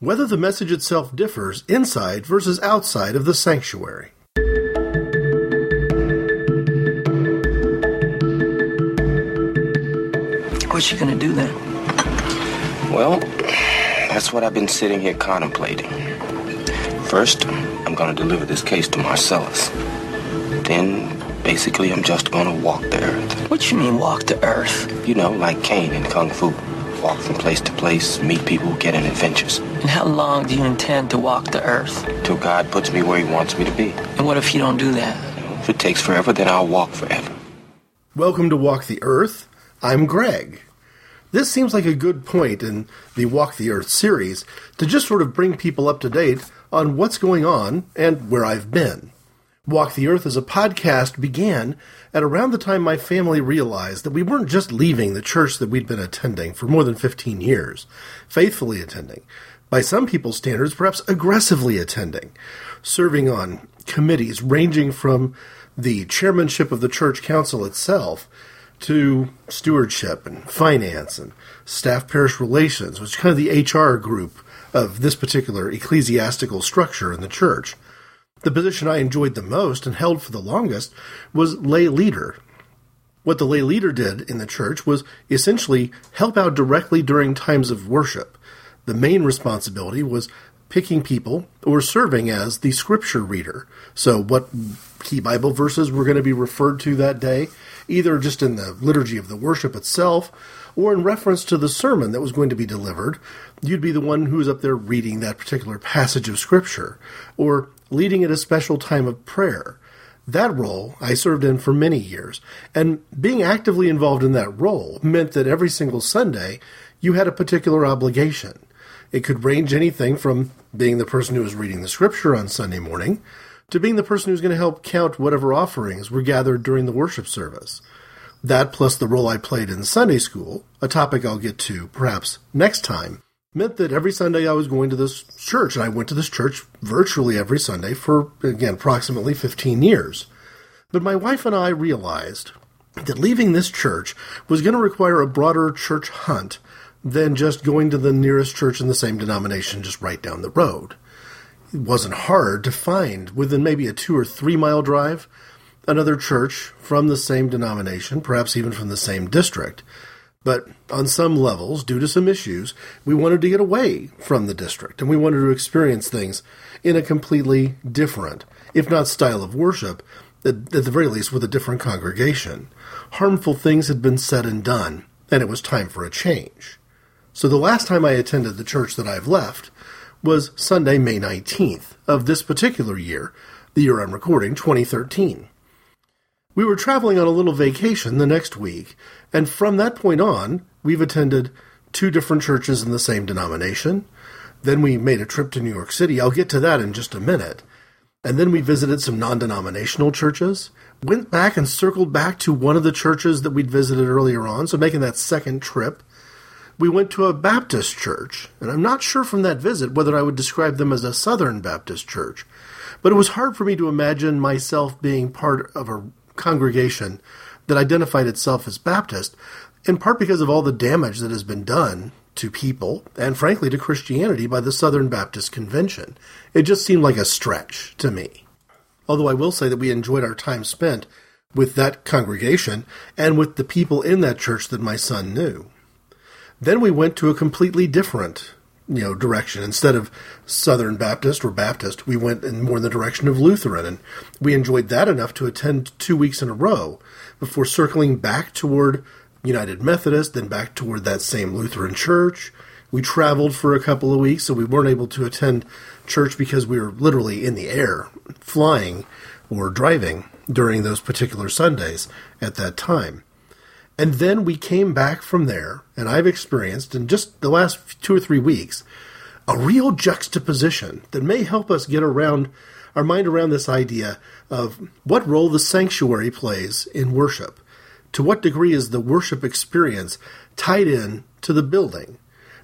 whether the message itself differs inside versus outside of the sanctuary. What you gonna do then? Well, that's what I've been sitting here contemplating. First, I'm gonna deliver this case to Marsellus. Then, basically, I'm just gonna walk the earth. What you mean walk the earth? You know, like Caine in Kung Fu. Walk from place to place, meet people, get in adventures. And how long do you intend to walk the earth? Till God puts me where he wants me to be. And what if you don't do that? If it takes forever, then I'll walk forever. Welcome to Walk the Earth. I'm Greg. This seems like a good point in the Walk the Earth series to just sort of bring people up to date on what's going on and where I've been. Walk the Earth as a podcast began at around the time my family realized that we weren't just leaving the church that we'd been attending for more than 15 years, faithfully attending, by some people's standards, perhaps aggressively attending, serving on committees ranging from the chairmanship of the church council itself to stewardship and finance and staff parish relations, which is kind of the HR group of this particular ecclesiastical structure in the church. The position I enjoyed the most and held for the longest was lay leader. What the lay leader did in the church was essentially help out directly during times of worship. The main responsibility was picking people or serving as the scripture reader. So, what key Bible verses were going to be referred to that day, either just in the liturgy of the worship itself or in reference to the sermon that was going to be delivered, you'd be the one who was up there reading that particular passage of scripture or leading at a special time of prayer. That role I served in for many years, and being actively involved in that role meant that every single Sunday you had a particular obligation. It could range anything from being the person who was reading the scripture on Sunday morning to being the person who's going to help count whatever offerings were gathered during the worship service. That, plus the role I played in Sunday school, a topic I'll get to perhaps next time, meant that every Sunday I was going to this church, and I went to this church virtually every Sunday for, again, approximately 15 years. But my wife and I realized that leaving this church was going to require a broader church hunt than just going to the nearest church in the same denomination just right down the road. It wasn't hard to find within maybe a two or three mile drive another church from the same denomination, perhaps even from the same district. But on some levels, due to some issues, we wanted to get away from the district and we wanted to experience things in a completely different, if not style of worship, at, the very least with a different congregation. Harmful things had been said and done, and it was time for a change. So the last time I attended the church that I've left was Sunday, May 19th of this particular year, the year I'm recording, 2013. We were traveling on a little vacation the next week, and from that point on, we've attended two different churches in the same denomination. Then we made a trip to New York City. I'll get to that in just a minute. And then we visited some non denominational churches, went back and circled back to one of the churches that we'd visited earlier on, so making that second trip. We went to a Baptist church, and I'm not sure from that visit whether I would describe them as a Southern Baptist church, but it was hard for me to imagine myself being part of a congregation that identified itself as Baptist, in part because of all the damage that has been done to people and frankly to Christianity by the Southern Baptist Convention. It just seemed like a stretch to me. Although I will say that we enjoyed our time spent with that congregation and with the people in that church that my son knew. Then we went to a completely different you know direction instead of Southern Baptist or Baptist. We went in more in the direction of Lutheran, and we enjoyed that enough to attend two weeks in a row before circling back toward United Methodist, then back toward that same Lutheran church. We traveled for a couple of weeks, so we weren't able to attend church because we were literally in the air, flying or driving during those particular Sundays at that time. And then we came back from there, and I've experienced in just the last two or three weeks a real juxtaposition that may help us get around our mind around this idea of what role the sanctuary plays in worship. To what degree is the worship experience tied in to the building?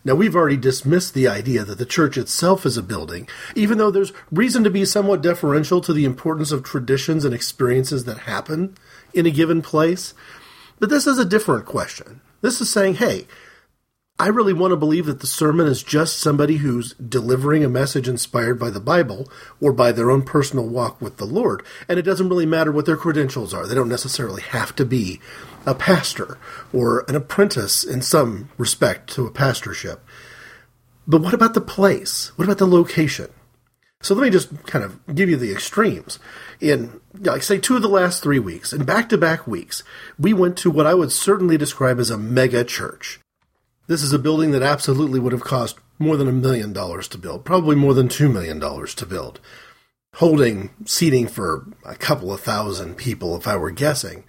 Now, we've already dismissed the idea that the church itself is a building, even though there's reason to be somewhat deferential to the importance of traditions and experiences that happen in a given place. But this is a different question. This is saying, hey, I really want to believe that the sermon is just somebody who's delivering a message inspired by the Bible or by their own personal walk with the Lord. And it doesn't really matter what their credentials are. They don't necessarily have to be a pastor or an apprentice in some respect to a pastorship. But what about the place? What about the location? So let me just kind of give you the extremes. In, like, say, two of the last three weeks, in back to back weeks, we went to what I would certainly describe as a mega church. This is a building that absolutely would have cost more than a million dollars to build, probably more than two million dollars to build, holding seating for a couple of thousand people, if I were guessing.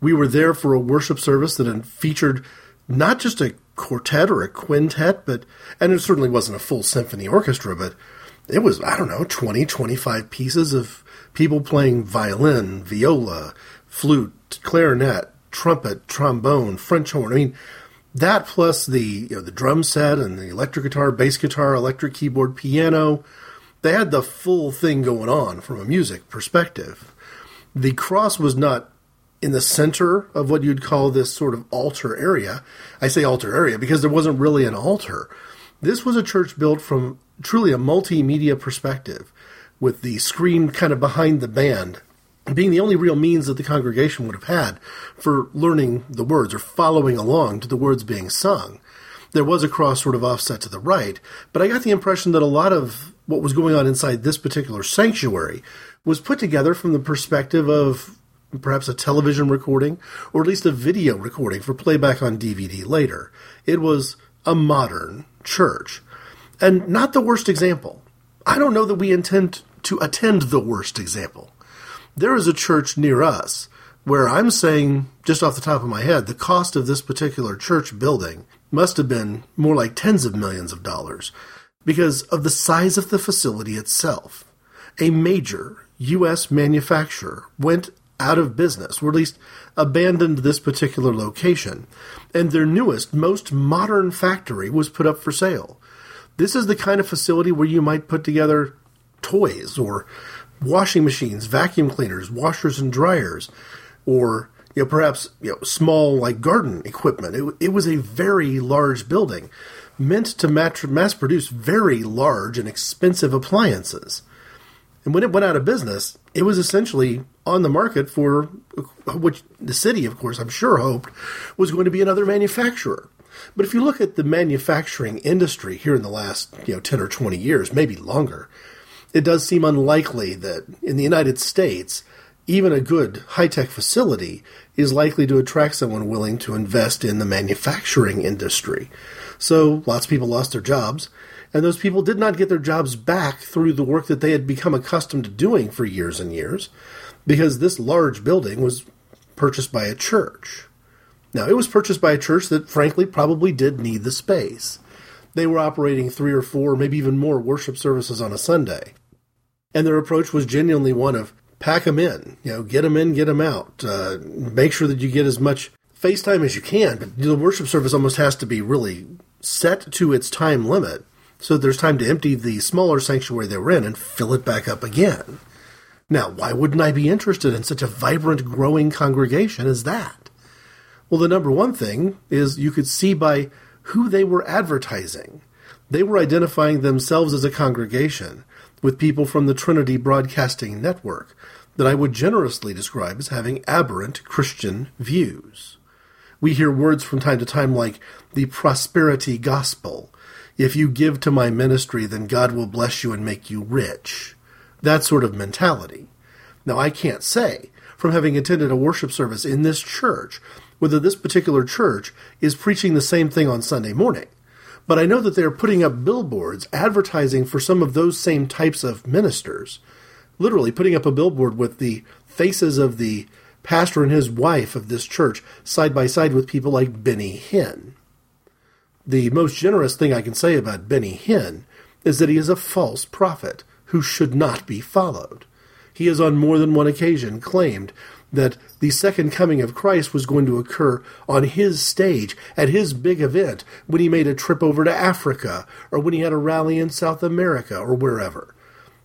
We were there for a worship service that featured not just a quartet or a quintet, but, and it certainly wasn't a full symphony orchestra, but it was, I don't know, 20, 25 pieces of people playing violin, viola, flute, clarinet, trumpet, trombone, French horn. I mean, that plus the you know, the drum set and the electric guitar, bass guitar, electric keyboard, piano, they had the full thing going on from a music perspective. The cross was not in the center of what you'd call this sort of altar area. I say altar area because there wasn't really an altar. This was a church built from truly a multimedia perspective, with the screen kind of behind the band being the only real means that the congregation would have had for learning the words or following along to the words being sung. There was a cross sort of offset to the right, but I got the impression that a lot of what was going on inside this particular sanctuary was put together from the perspective of perhaps a television recording or at least a video recording for playback on DVD later. It was a modern church. And not the worst example. I don't know that we intend to attend the worst example there is a church near us where I'm saying, just off the top of my head, the cost of this particular church building must have been more like tens of millions of dollars because of the size of the facility itself. A major U.S. manufacturer went out of business, or at least abandoned this particular location, and their newest, most modern factory was put up for sale. This is the kind of facility where you might put together toys or washing machines, vacuum cleaners, washers and dryers, or you know perhaps you know small like garden equipment. It, it was a very large building, meant to mass produce very large and expensive appliances. And when it went out of business, it was essentially on the market for which the city, of course, I'm sure hoped was going to be another manufacturer. But if you look at the manufacturing industry here in the last you know 10 or 20 years, maybe longer, it does seem unlikely that in the United States, even a good high tech facility is likely to attract someone willing to invest in the manufacturing industry. So lots of people lost their jobs, and those people did not get their jobs back through the work that they had become accustomed to doing for years and years, because this large building was purchased by a church. Now, it was purchased by a church that, frankly, probably did need the space. They were operating three or four, maybe even more worship services on a Sunday and their approach was genuinely one of pack them in, you know, get them in, get them out, uh, make sure that you get as much face time as you can. But the worship service almost has to be really set to its time limit, so there's time to empty the smaller sanctuary they were in and fill it back up again. Now, why wouldn't I be interested in such a vibrant, growing congregation as that? Well, the number one thing is you could see by who they were advertising. They were identifying themselves as a congregation with people from the Trinity Broadcasting Network that I would generously describe as having aberrant Christian views. We hear words from time to time like the prosperity gospel. If you give to my ministry, then God will bless you and make you rich. That sort of mentality. Now, I can't say, from having attended a worship service in this church, whether this particular church is preaching the same thing on Sunday morning. But I know that they're putting up billboards advertising for some of those same types of ministers. Literally putting up a billboard with the faces of the pastor and his wife of this church side by side with people like Benny Hinn. The most generous thing I can say about Benny Hinn is that he is a false prophet who should not be followed. He has on more than one occasion claimed that the second coming of Christ was going to occur on his stage at his big event when he made a trip over to Africa or when he had a rally in South America or wherever.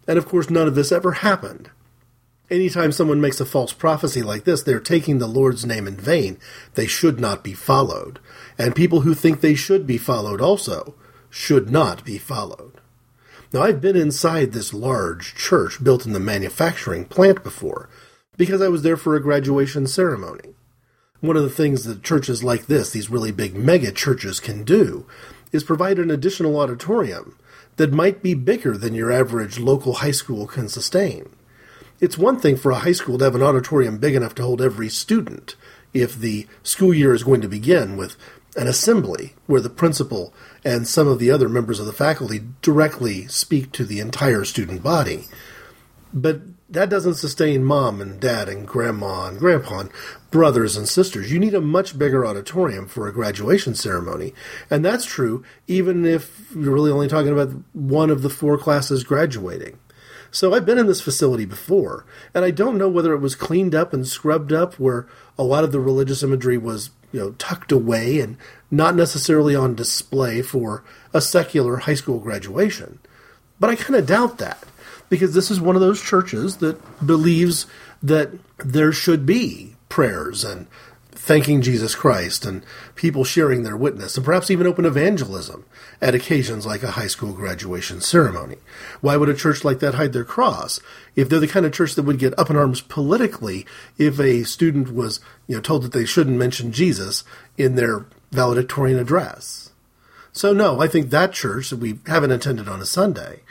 And of course, none of this ever happened. Anytime someone makes a false prophecy like this, they're taking the Lord's name in vain. They should not be followed. And people who think they should be followed also should not be followed. Now, I've been inside this large church built in the manufacturing plant before because I was there for a graduation ceremony. One of the things that churches like this, these really big mega churches, can do is provide an additional auditorium that might be bigger than your average local high school can sustain. It's one thing for a high school to have an auditorium big enough to hold every student if the school year is going to begin with an assembly where the principal and some of the other members of the faculty directly speak to the entire student body. But that doesn't sustain mom and dad and grandma and grandpa and brothers and sisters. You need a much bigger auditorium for a graduation ceremony. And that's true even if you're really only talking about one of the four classes graduating. So I've been in this facility before, and I don't know whether it was cleaned up and scrubbed up where a lot of the religious imagery was, you know, tucked away and not necessarily on display for a secular high school graduation. But I kind of doubt that because this is one of those churches that believes that there should be prayers and thanking Jesus Christ and people sharing their witness and perhaps even open evangelism at occasions like a high school graduation ceremony. Why would a church like that hide their cross if they're the kind of church that would get up in arms politically if a student was, you know, told that they shouldn't mention Jesus in their valedictorian address? So no, I think that church that we haven't attended on a Sunday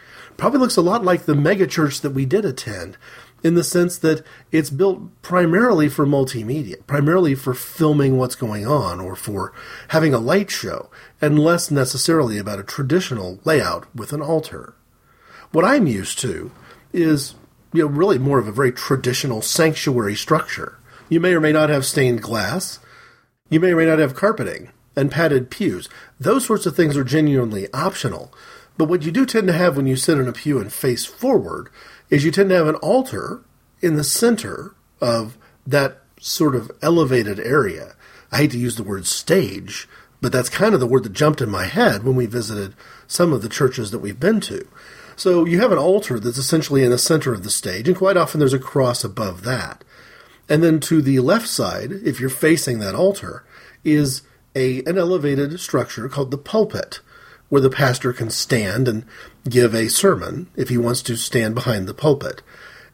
probably looks a lot like the mega church that we did attend in the sense that it's built primarily for multimedia, primarily for filming what's going on or for having a light show, and less necessarily about a traditional layout with an altar. What I'm used to is, you know, really more of a very traditional sanctuary structure. You may or may not have stained glass. You may or may not have carpeting and padded pews. Those sorts of things are genuinely optional. But what you do tend to have when you sit in a pew and face forward is you tend to have an altar in the center of that sort of elevated area. I hate to use the word stage, but that's kind of the word that jumped in my head when we visited some of the churches that we've been to. So you have an altar that's essentially in the center of the stage, and quite often there's a cross above that. And then to the left side, if you're facing that altar, is a an elevated structure called the pulpit where the pastor can stand and give a sermon if he wants to stand behind the pulpit.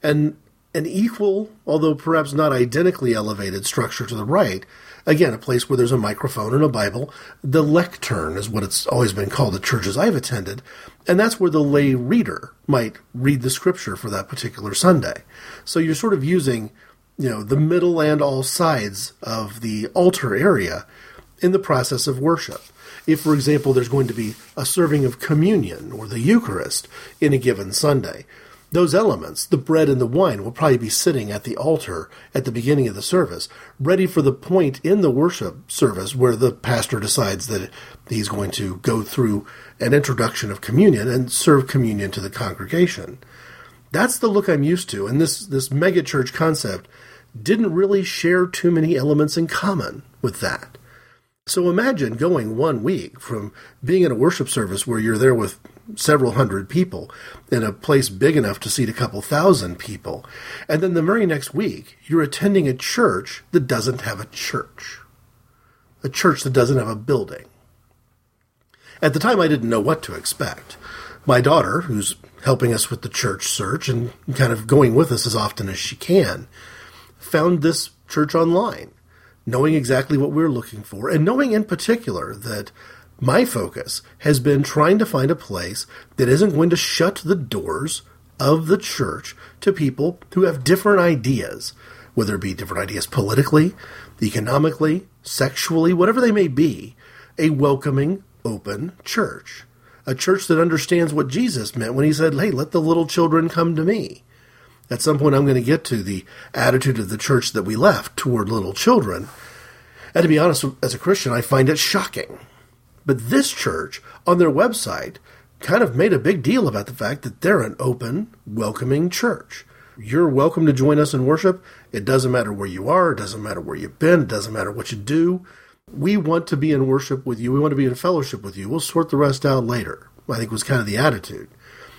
And an equal, although perhaps not identically elevated structure to the right, again, a place where there's a microphone and a Bible. The lectern is what it's always been called at churches I've attended, and that's where the lay reader might read the scripture for that particular Sunday. So you're sort of using, you know, the middle and all sides of the altar area in the process of worship. If, for example, there's going to be a serving of communion or the Eucharist in a given Sunday, those elements, the bread and the wine, will probably be sitting at the altar at the beginning of the service, ready for the point in the worship service where the pastor decides that he's going to go through an introduction of communion and serve communion to the congregation. That's the look I'm used to, and this, this megachurch concept didn't really share too many elements in common with that. So imagine going one week from being in a worship service where you're there with several hundred people in a place big enough to seat a couple thousand people, and then the very next week you're attending a church that doesn't have a church. A church that doesn't have a building. At the time, I didn't know what to expect. My daughter, who's helping us with the church search and kind of going with us as often as she can, found this church online knowing exactly what we're looking for, and knowing in particular that my focus has been trying to find a place that isn't going to shut the doors of the church to people who have different ideas, whether it be different ideas politically, economically, sexually, whatever they may be, a welcoming, open church. A church that understands what Jesus meant when he said, Hey, let the little children come to me. At some point, I'm going to get to the attitude of the church that we left toward little children. And to be honest, as a Christian, I find it shocking. But this church, on their website, kind of made a big deal about the fact that they're an open, welcoming church. You're welcome to join us in worship. It doesn't matter where you are, it doesn't matter where you've been, it doesn't matter what you do. We want to be in worship with you. We want to be in fellowship with you. We'll sort the rest out later. I think was kind of the attitude.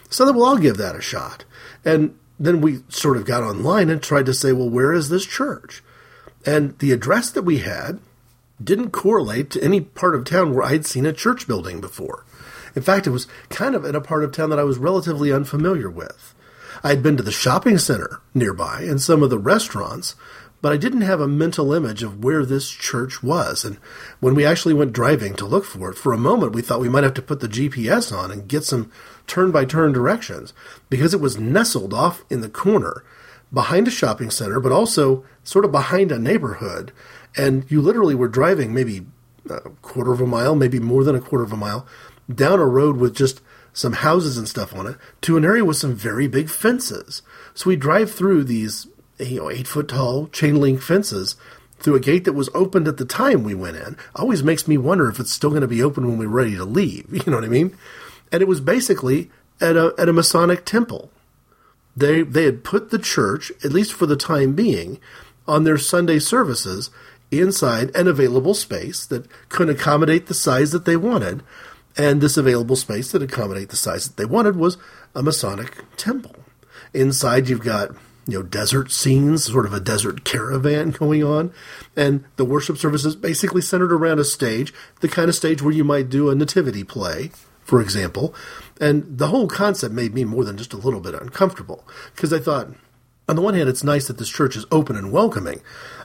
So then we'll all give that a shot. And then we sort of got online and tried to say, well, where is this church? And the address that we had didn't correlate to any part of town where I'd seen a church building before. In fact, it was kind of in a part of town that I was relatively unfamiliar with. I'd been to the shopping center nearby and some of the restaurants, but I didn't have a mental image of where this church was. And when we actually went driving to look for it, for a moment we thought we might have to put the GPS on and get some turn by turn directions because it was nestled off in the corner behind a shopping center, but also sort of behind a neighborhood. And you literally were driving maybe a quarter of a mile, maybe more than a quarter of a mile, down a road with just some houses and stuff on it to an area with some very big fences. So we drive through these you know eight foot tall chain link fences through a gate that was opened at the time we went in. Always makes me wonder if it's still going to be open when we're ready to leave. You know what I mean? And it was basically at a at a Masonic temple. They they had put the church, at least for the time being, on their Sunday services inside an available space that could accommodate the size that they wanted. And this available space that accommodate the size that they wanted was a Masonic temple. Inside you've got you know desert scenes, sort of a desert caravan going on, and the worship service is basically centered around a stage, the kind of stage where you might do a nativity play, for example. And the whole concept made me more than just a little bit uncomfortable because I thought, on the one hand, it's nice that this church is open and welcoming.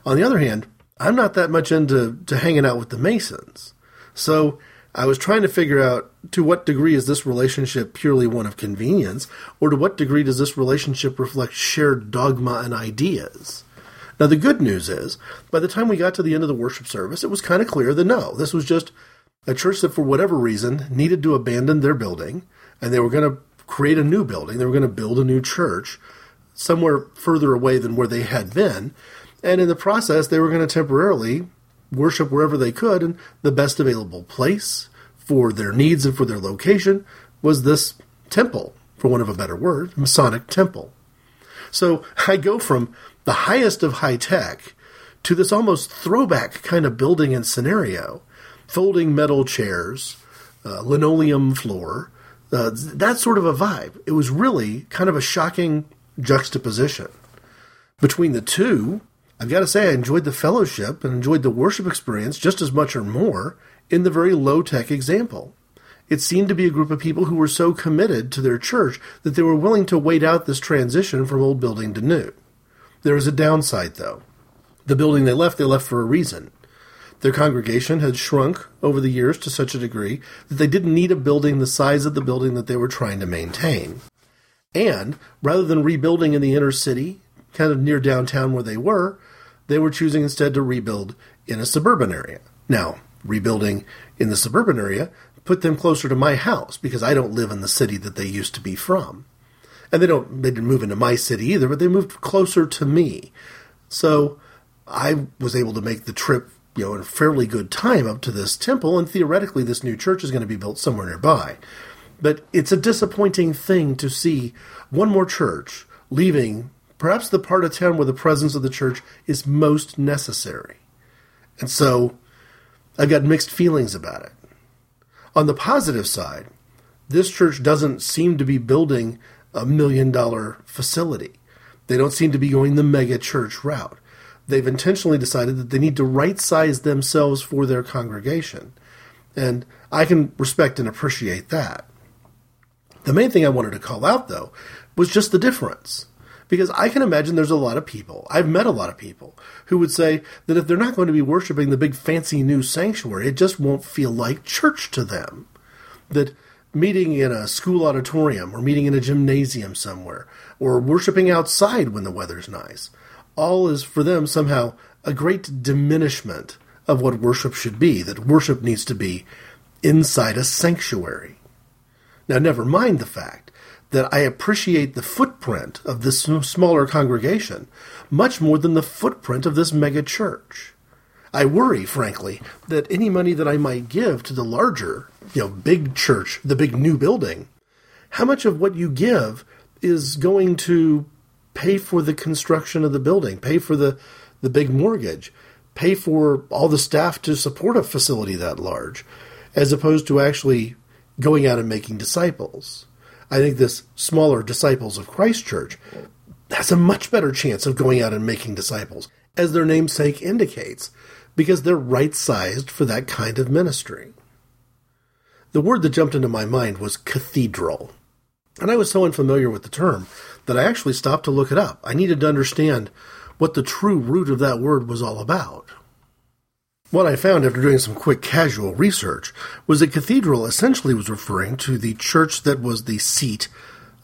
On the other hand, I'm not that much into to hanging out with the Masons. So I was trying to figure out to what degree is this relationship purely one of convenience, or to what degree does this relationship reflect shared dogma and ideas? Now, the good news is, by the time we got to the end of the worship service, it was kind of clear that no, this was just a church that, for whatever reason, needed to abandon their building, and they were going to create a new building. They were going to build a new church somewhere further away than where they had been. And in the process, they were going to temporarily worship wherever they could, and the best available place for their needs and for their location was this temple, for want of a better word, Masonic temple. So I go from the highest of high tech to this almost throwback kind of building and scenario folding metal chairs, uh, linoleum floor, uh, that sort of a vibe. It was really kind of a shocking juxtaposition. Between the two, I've got to say, I enjoyed the fellowship and enjoyed the worship experience just as much or more in the very low tech example. It seemed to be a group of people who were so committed to their church that they were willing to wait out this transition from old building to new. There was a downside, though. The building they left, they left for a reason. Their congregation had shrunk over the years to such a degree that they didn't need a building the size of the building that they were trying to maintain. And rather than rebuilding in the inner city, kind of near downtown where they were, they were choosing instead to rebuild in a suburban area. Now, rebuilding in the suburban area put them closer to my house because I don't live in the city that they used to be from. And they don't they didn't move into my city either, but they moved closer to me. So I was able to make the trip, you know, in fairly good time up to this temple, and theoretically this new church is going to be built somewhere nearby. But it's a disappointing thing to see one more church leaving perhaps the part of town where the presence of the church is most necessary. And so I've got mixed feelings about it. On the positive side, this church doesn't seem to be building a million dollar facility. They don't seem to be going the mega church route. They've intentionally decided that they need to right size themselves for their congregation. And I can respect and appreciate that. The main thing I wanted to call out, though, was just the difference. Because I can imagine there's a lot of people, I've met a lot of people, who would say that if they're not going to be worshiping the big fancy new sanctuary, it just won't feel like church to them. That meeting in a school auditorium or meeting in a gymnasium somewhere or worshiping outside when the weather's nice, all is for them somehow a great diminishment of what worship should be, that worship needs to be inside a sanctuary. Now, never mind the fact that I appreciate the footprint of this smaller congregation much more than the footprint of this mega church. I worry, frankly, that any money that I might give to the larger, you know, big church, the big new building, how much of what you give is going to pay for the construction of the building, pay for the, the big mortgage, pay for all the staff to support a facility that large, as opposed to actually going out and making disciples. I think this smaller Disciples of Christ church has a much better chance of going out and making disciples, as their namesake indicates, because they're right sized for that kind of ministry. The word that jumped into my mind was cathedral. And I was so unfamiliar with the term that I actually stopped to look it up. I needed to understand what the true root of that word was all about. What I found after doing some quick casual research was that cathedral essentially was referring to the church that was the seat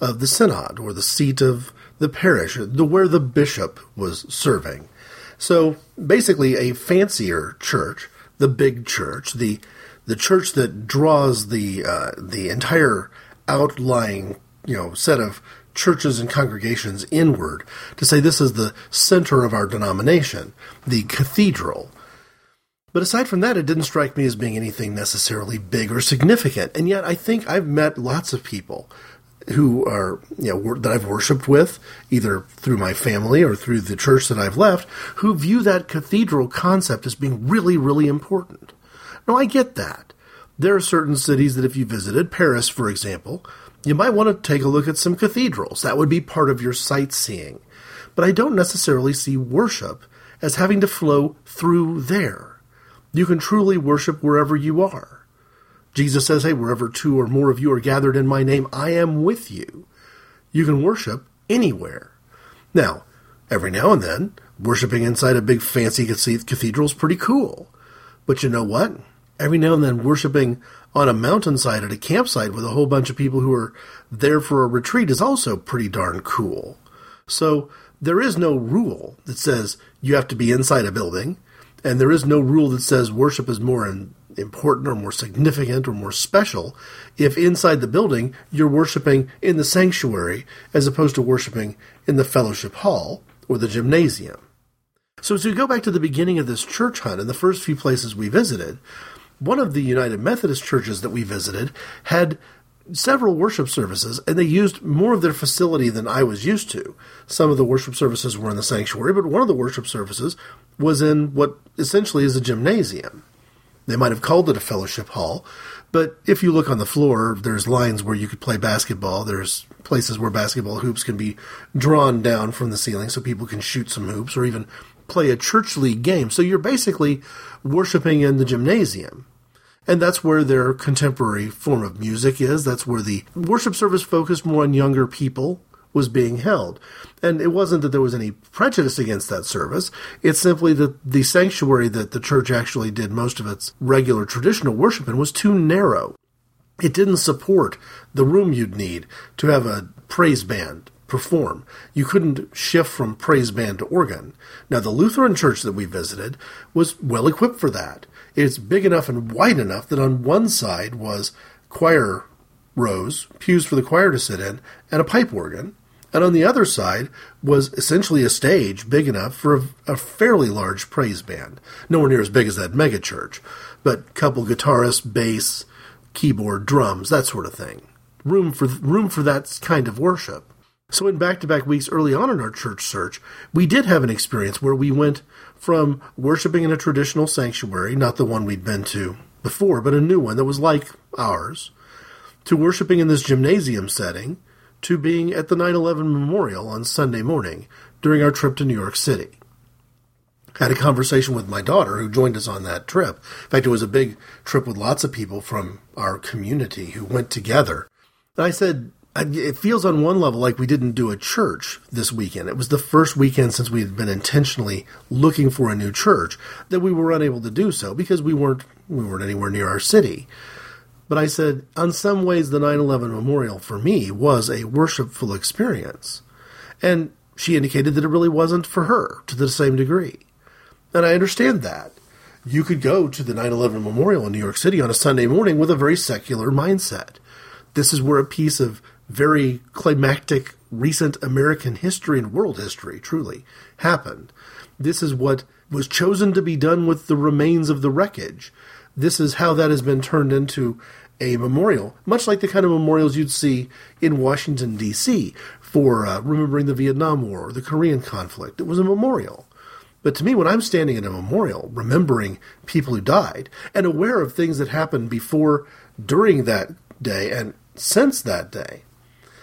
of the synod or the seat of the parish, the where the bishop was serving. So basically, a fancier church, the big church, the the church that draws the uh, the entire outlying you know set of churches and congregations inward to say this is the center of our denomination, the cathedral. But aside from that, it didn't strike me as being anything necessarily big or significant. And yet, I think I've met lots of people who are you know that I've worshipped with either through my family or through the church that I've left who view that cathedral concept as being really really important. Now I get that. There are certain cities that if you visited Paris for example, you might want to take a look at some cathedrals. That would be part of your sightseeing. But I don't necessarily see worship as having to flow through there. You can truly worship wherever you are. Jesus says, Hey, wherever two or more of you are gathered in my name, I am with you. You can worship anywhere. Now, every now and then, worshiping inside a big fancy cathedral is pretty cool. But you know what? Every now and then, worshiping on a mountainside at a campsite with a whole bunch of people who are there for a retreat is also pretty darn cool. So, there is no rule that says you have to be inside a building, and there is no rule that says worship is more important or more significant or more special if inside the building you're worshiping in the sanctuary as opposed to worshiping in the fellowship hall or the gymnasium. So, as we go back to the beginning of this church hunt and the first few places we visited, one of the United Methodist churches that we visited had several worship services, and they used more of their facility than I was used to. Some of the worship services were in the sanctuary, but one of the worship services was in what essentially is a gymnasium. They might have called it a fellowship hall, but if you look on the floor, there's lines where you could play basketball. There's places where basketball hoops can be drawn down from the ceiling so people can shoot some hoops or even play a church league game. So you're basically worshiping in the gymnasium. And that's where their contemporary form of music is. That's where the worship service focused more on younger people was being held. And it wasn't that there was any prejudice against that service. It's simply that the sanctuary that the church actually did most of its regular traditional worship in was too narrow. It didn't support the room you'd need to have a praise band perform. You couldn't shift from praise band to organ. Now, the Lutheran church that we visited was well equipped for that. It's big enough and wide enough that on one side was choir rows, pews for the choir to sit in, and a pipe organ. And on the other side was essentially a stage big enough for a, a fairly large praise band. Nowhere near as big as that megachurch, but couple guitarists, bass, keyboard, drums, that sort of thing. Room for room for that kind of worship. So in back-to-back weeks early on in our church search, we did have an experience where we went from worshiping in a traditional sanctuary, not the one we'd been to before, but a new one that was like ours, to worshiping in this gymnasium setting, to being at the 9 11 memorial on Sunday morning during our trip to New York City. Had a conversation with my daughter who joined us on that trip. In fact, it was a big trip with lots of people from our community who went together. And I said, it feels on one level like we didn't do a church this weekend. It was the first weekend since we had been intentionally looking for a new church that we were unable to do so because we weren't we weren't anywhere near our city. But I said, on some ways, the 9 11 memorial for me was a worshipful experience. And she indicated that it really wasn't for her to the same degree. And I understand that. You could go to the 9 11 memorial in New York City on a Sunday morning with a very secular mindset. This is where a piece of very climactic recent American history and world history truly happened. This is what was chosen to be done with the remains of the wreckage this is how that has been turned into a memorial, much like the kind of memorials you'd see in Washington, D.C. for uh, remembering the Vietnam War or the Korean conflict. It was a memorial. But to me, when I'm standing in a memorial, remembering people who died and aware of things that happened before, during that day, and since that day,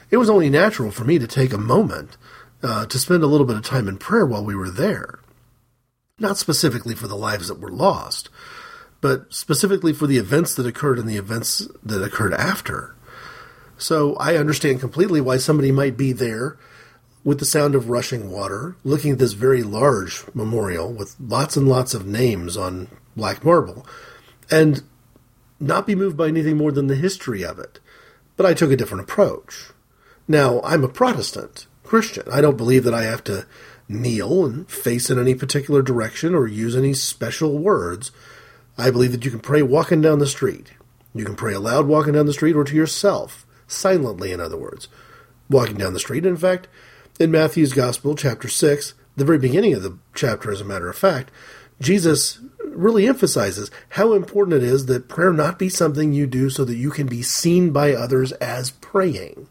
it was only natural for me to take a moment uh, to spend a little bit of time in prayer while we were there. Not specifically for the lives that were lost, but specifically for the events that occurred and the events that occurred after. So I understand completely why somebody might be there with the sound of rushing water, looking at this very large memorial with lots and lots of names on black marble, and not be moved by anything more than the history of it. But I took a different approach. Now, I'm a Protestant Christian. I don't believe that I have to kneel and face in any particular direction or use any special words. I believe that you can pray walking down the street. You can pray aloud walking down the street or to yourself, silently, in other words, walking down the street. In fact, in Matthew's Gospel, chapter 6, the very beginning of the chapter, as a matter of fact, Jesus really emphasizes how important it is that prayer not be something you do so that you can be seen by others as praying.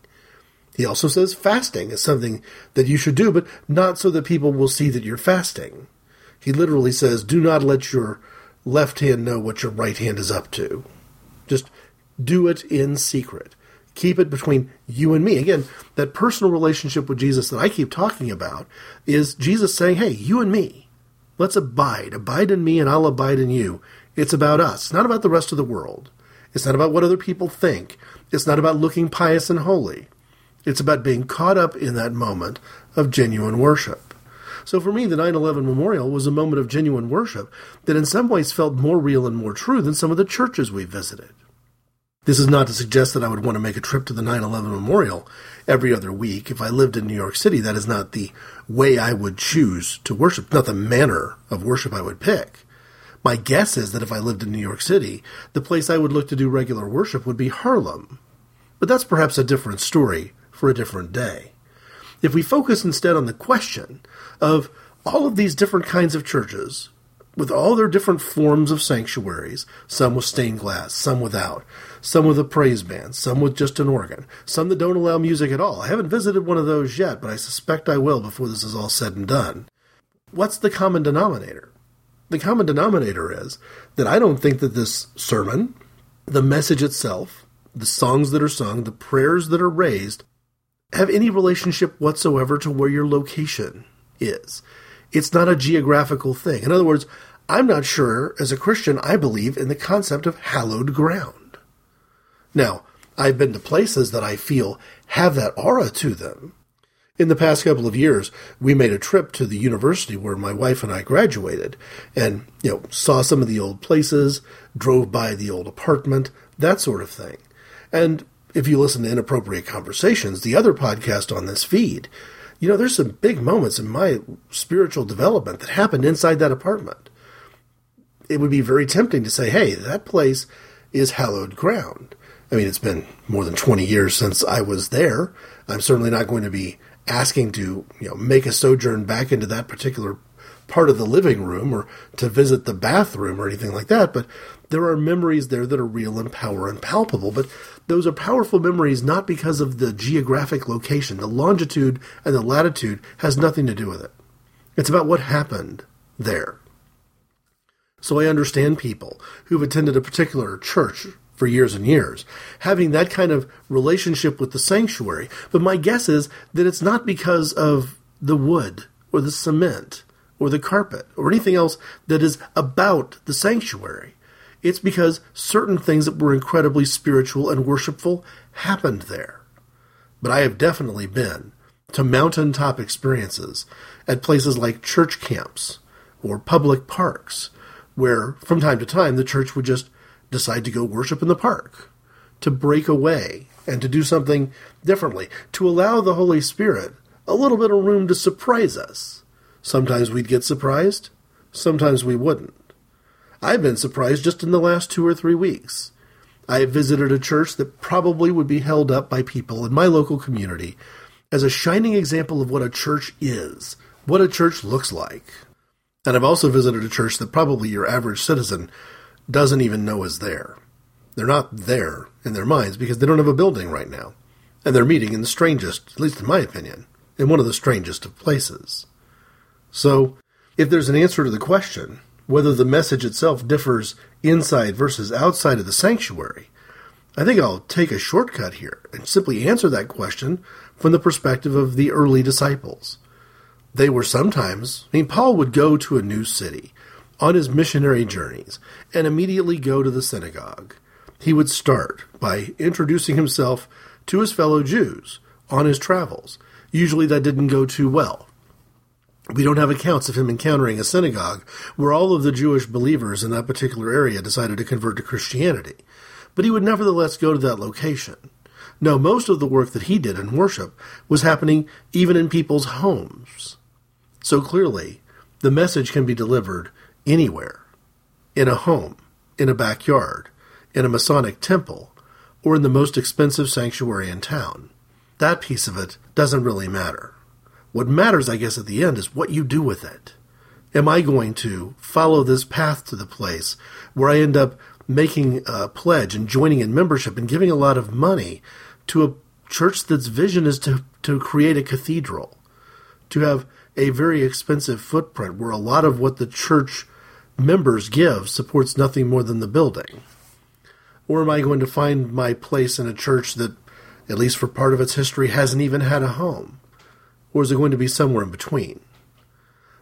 He also says fasting is something that you should do, but not so that people will see that you're fasting. He literally says, do not let your left hand know what your right hand is up to. Just do it in secret. Keep it between you and me. Again, that personal relationship with Jesus that I keep talking about is Jesus saying, hey, you and me, let's abide. Abide in me and I'll abide in you. It's about us, not about the rest of the world. It's not about what other people think. It's not about looking pious and holy. It's about being caught up in that moment of genuine worship. So for me, the 9 11 memorial was a moment of genuine worship that in some ways felt more real and more true than some of the churches we visited. This is not to suggest that I would want to make a trip to the 9 11 memorial every other week. If I lived in New York City, that is not the way I would choose to worship, not the manner of worship I would pick. My guess is that if I lived in New York City, the place I would look to do regular worship would be Harlem. But that's perhaps a different story for a different day. If we focus instead on the question of all of these different kinds of churches, with all their different forms of sanctuaries, some with stained glass, some without, some with a praise band, some with just an organ, some that don't allow music at all. I haven't visited one of those yet, but I suspect I will before this is all said and done. What's the common denominator? The common denominator is that I don't think that this sermon, the message itself, the songs that are sung, the prayers that are raised, have any relationship whatsoever to where your location is. It's not a geographical thing. In other words, I'm not sure, as a Christian, I believe in the concept of hallowed ground. Now, I've been to places that I feel have that aura to them. In the past couple of years, we made a trip to the university where my wife and I graduated and, you know, saw some of the old places, drove by the old apartment, that sort of thing. And if you listen to Inappropriate Conversations, the other podcast on this feed, you know, there's some big moments in my spiritual development that happened inside that apartment. It would be very tempting to say, hey, that place is hallowed ground. I mean, it's been more than 20 years since I was there. I'm certainly not going to be asking to, you know, make a sojourn back into that particular part of the living room or to visit the bathroom or anything like that, but there are memories there that are real and power and palpable. But those are powerful memories not because of the geographic location. The longitude and the latitude has nothing to do with it. It's about what happened there. So I understand people who've attended a particular church for years and years, having that kind of relationship with the sanctuary. But my guess is that it's not because of the wood or the cement or the carpet or anything else that is about the sanctuary. It's because certain things that were incredibly spiritual and worshipful happened there. But I have definitely been to mountaintop experiences at places like church camps or public parks, where from time to time the church would just decide to go worship in the park, to break away and to do something differently, to allow the Holy Spirit a little bit of room to surprise us. Sometimes we'd get surprised, sometimes we wouldn't. I've been surprised just in the last two or three weeks. I have visited a church that probably would be held up by people in my local community as a shining example of what a church is, what a church looks like. And I've also visited a church that probably your average citizen doesn't even know is there. They're not there in their minds because they don't have a building right now. And they're meeting in the strangest, at least in my opinion, in one of the strangest of places. So, if there's an answer to the question, whether the message itself differs inside versus outside of the sanctuary, I think I'll take a shortcut here and simply answer that question from the perspective of the early disciples. They were sometimes, I mean, Paul would go to a new city on his missionary journeys and immediately go to the synagogue. He would start by introducing himself to his fellow Jews on his travels. Usually that didn't go too well. We don't have accounts of him encountering a synagogue where all of the Jewish believers in that particular area decided to convert to Christianity, but he would nevertheless go to that location. No, most of the work that he did in worship was happening even in people's homes. So clearly, the message can be delivered anywhere in a home, in a backyard, in a Masonic temple, or in the most expensive sanctuary in town. That piece of it doesn't really matter. What matters, I guess, at the end is what you do with it. Am I going to follow this path to the place where I end up making a pledge and joining in membership and giving a lot of money to a church that's vision is to, to create a cathedral, to have a very expensive footprint where a lot of what the church members give supports nothing more than the building? Or am I going to find my place in a church that, at least for part of its history, hasn't even had a home? Or is it going to be somewhere in between?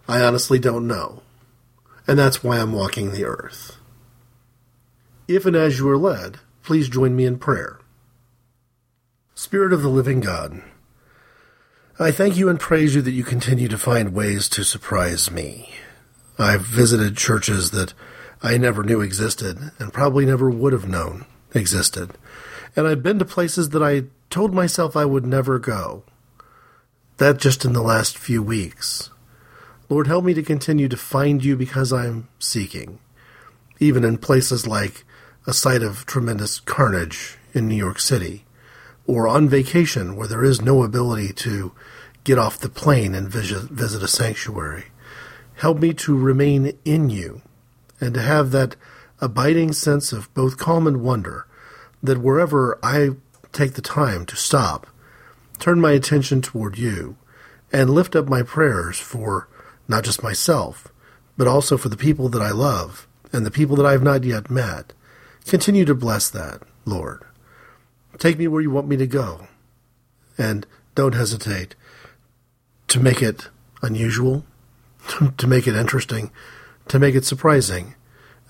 I honestly don't know. And that's why I'm walking the earth. If and as you are led, please join me in prayer. Spirit of the living God, I thank you and praise you that you continue to find ways to surprise me. I've visited churches that I never knew existed and probably never would have known existed. And I've been to places that I told myself I would never go. That just in the last few weeks. Lord, help me to continue to find you because I'm seeking, even in places like a site of tremendous carnage in New York City, or on vacation where there is no ability to get off the plane and visit, visit a sanctuary. Help me to remain in you and to have that abiding sense of both calm and wonder that wherever I take the time to stop, turn my attention toward you, and lift up my prayers for not just myself, but also for the people that I love and the people that I have not yet met. Continue to bless that, Lord. Take me where you want me to go. And don't hesitate to make it unusual, to make it interesting, to make it surprising.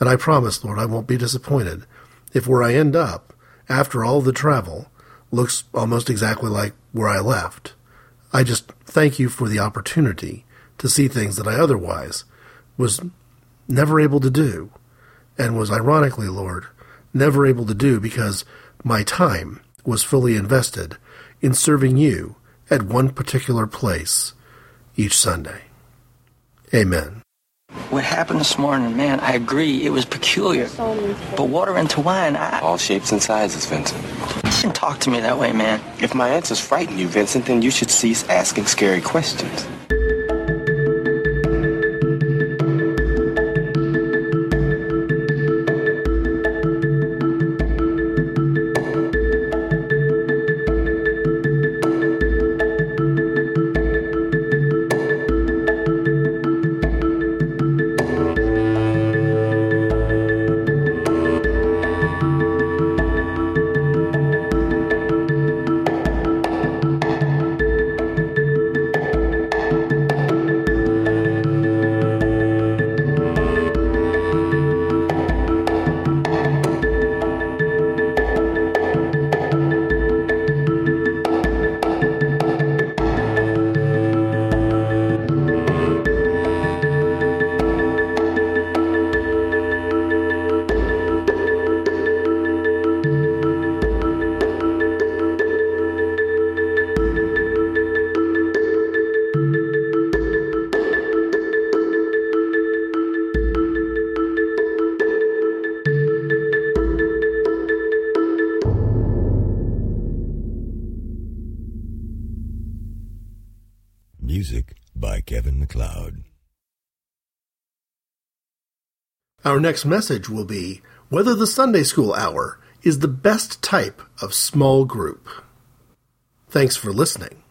And I promise, Lord, I won't be disappointed if where I end up, after all the travel, looks almost exactly like where I left. I just thank you for the opportunity to see things that I otherwise was never able to do, and was ironically, Lord, never able to do because my time was fully invested in serving you at one particular place each Sunday. Amen. What happened this morning, man, I agree, it was peculiar. But water into wine, I... All shapes and sizes, Vincent. Shouldn't talk to me that way, man. If my answers frighten you, Vincent, then you should cease asking scary questions. Next message will be whether the Sunday School Hour is the best type of small group. Thanks for listening.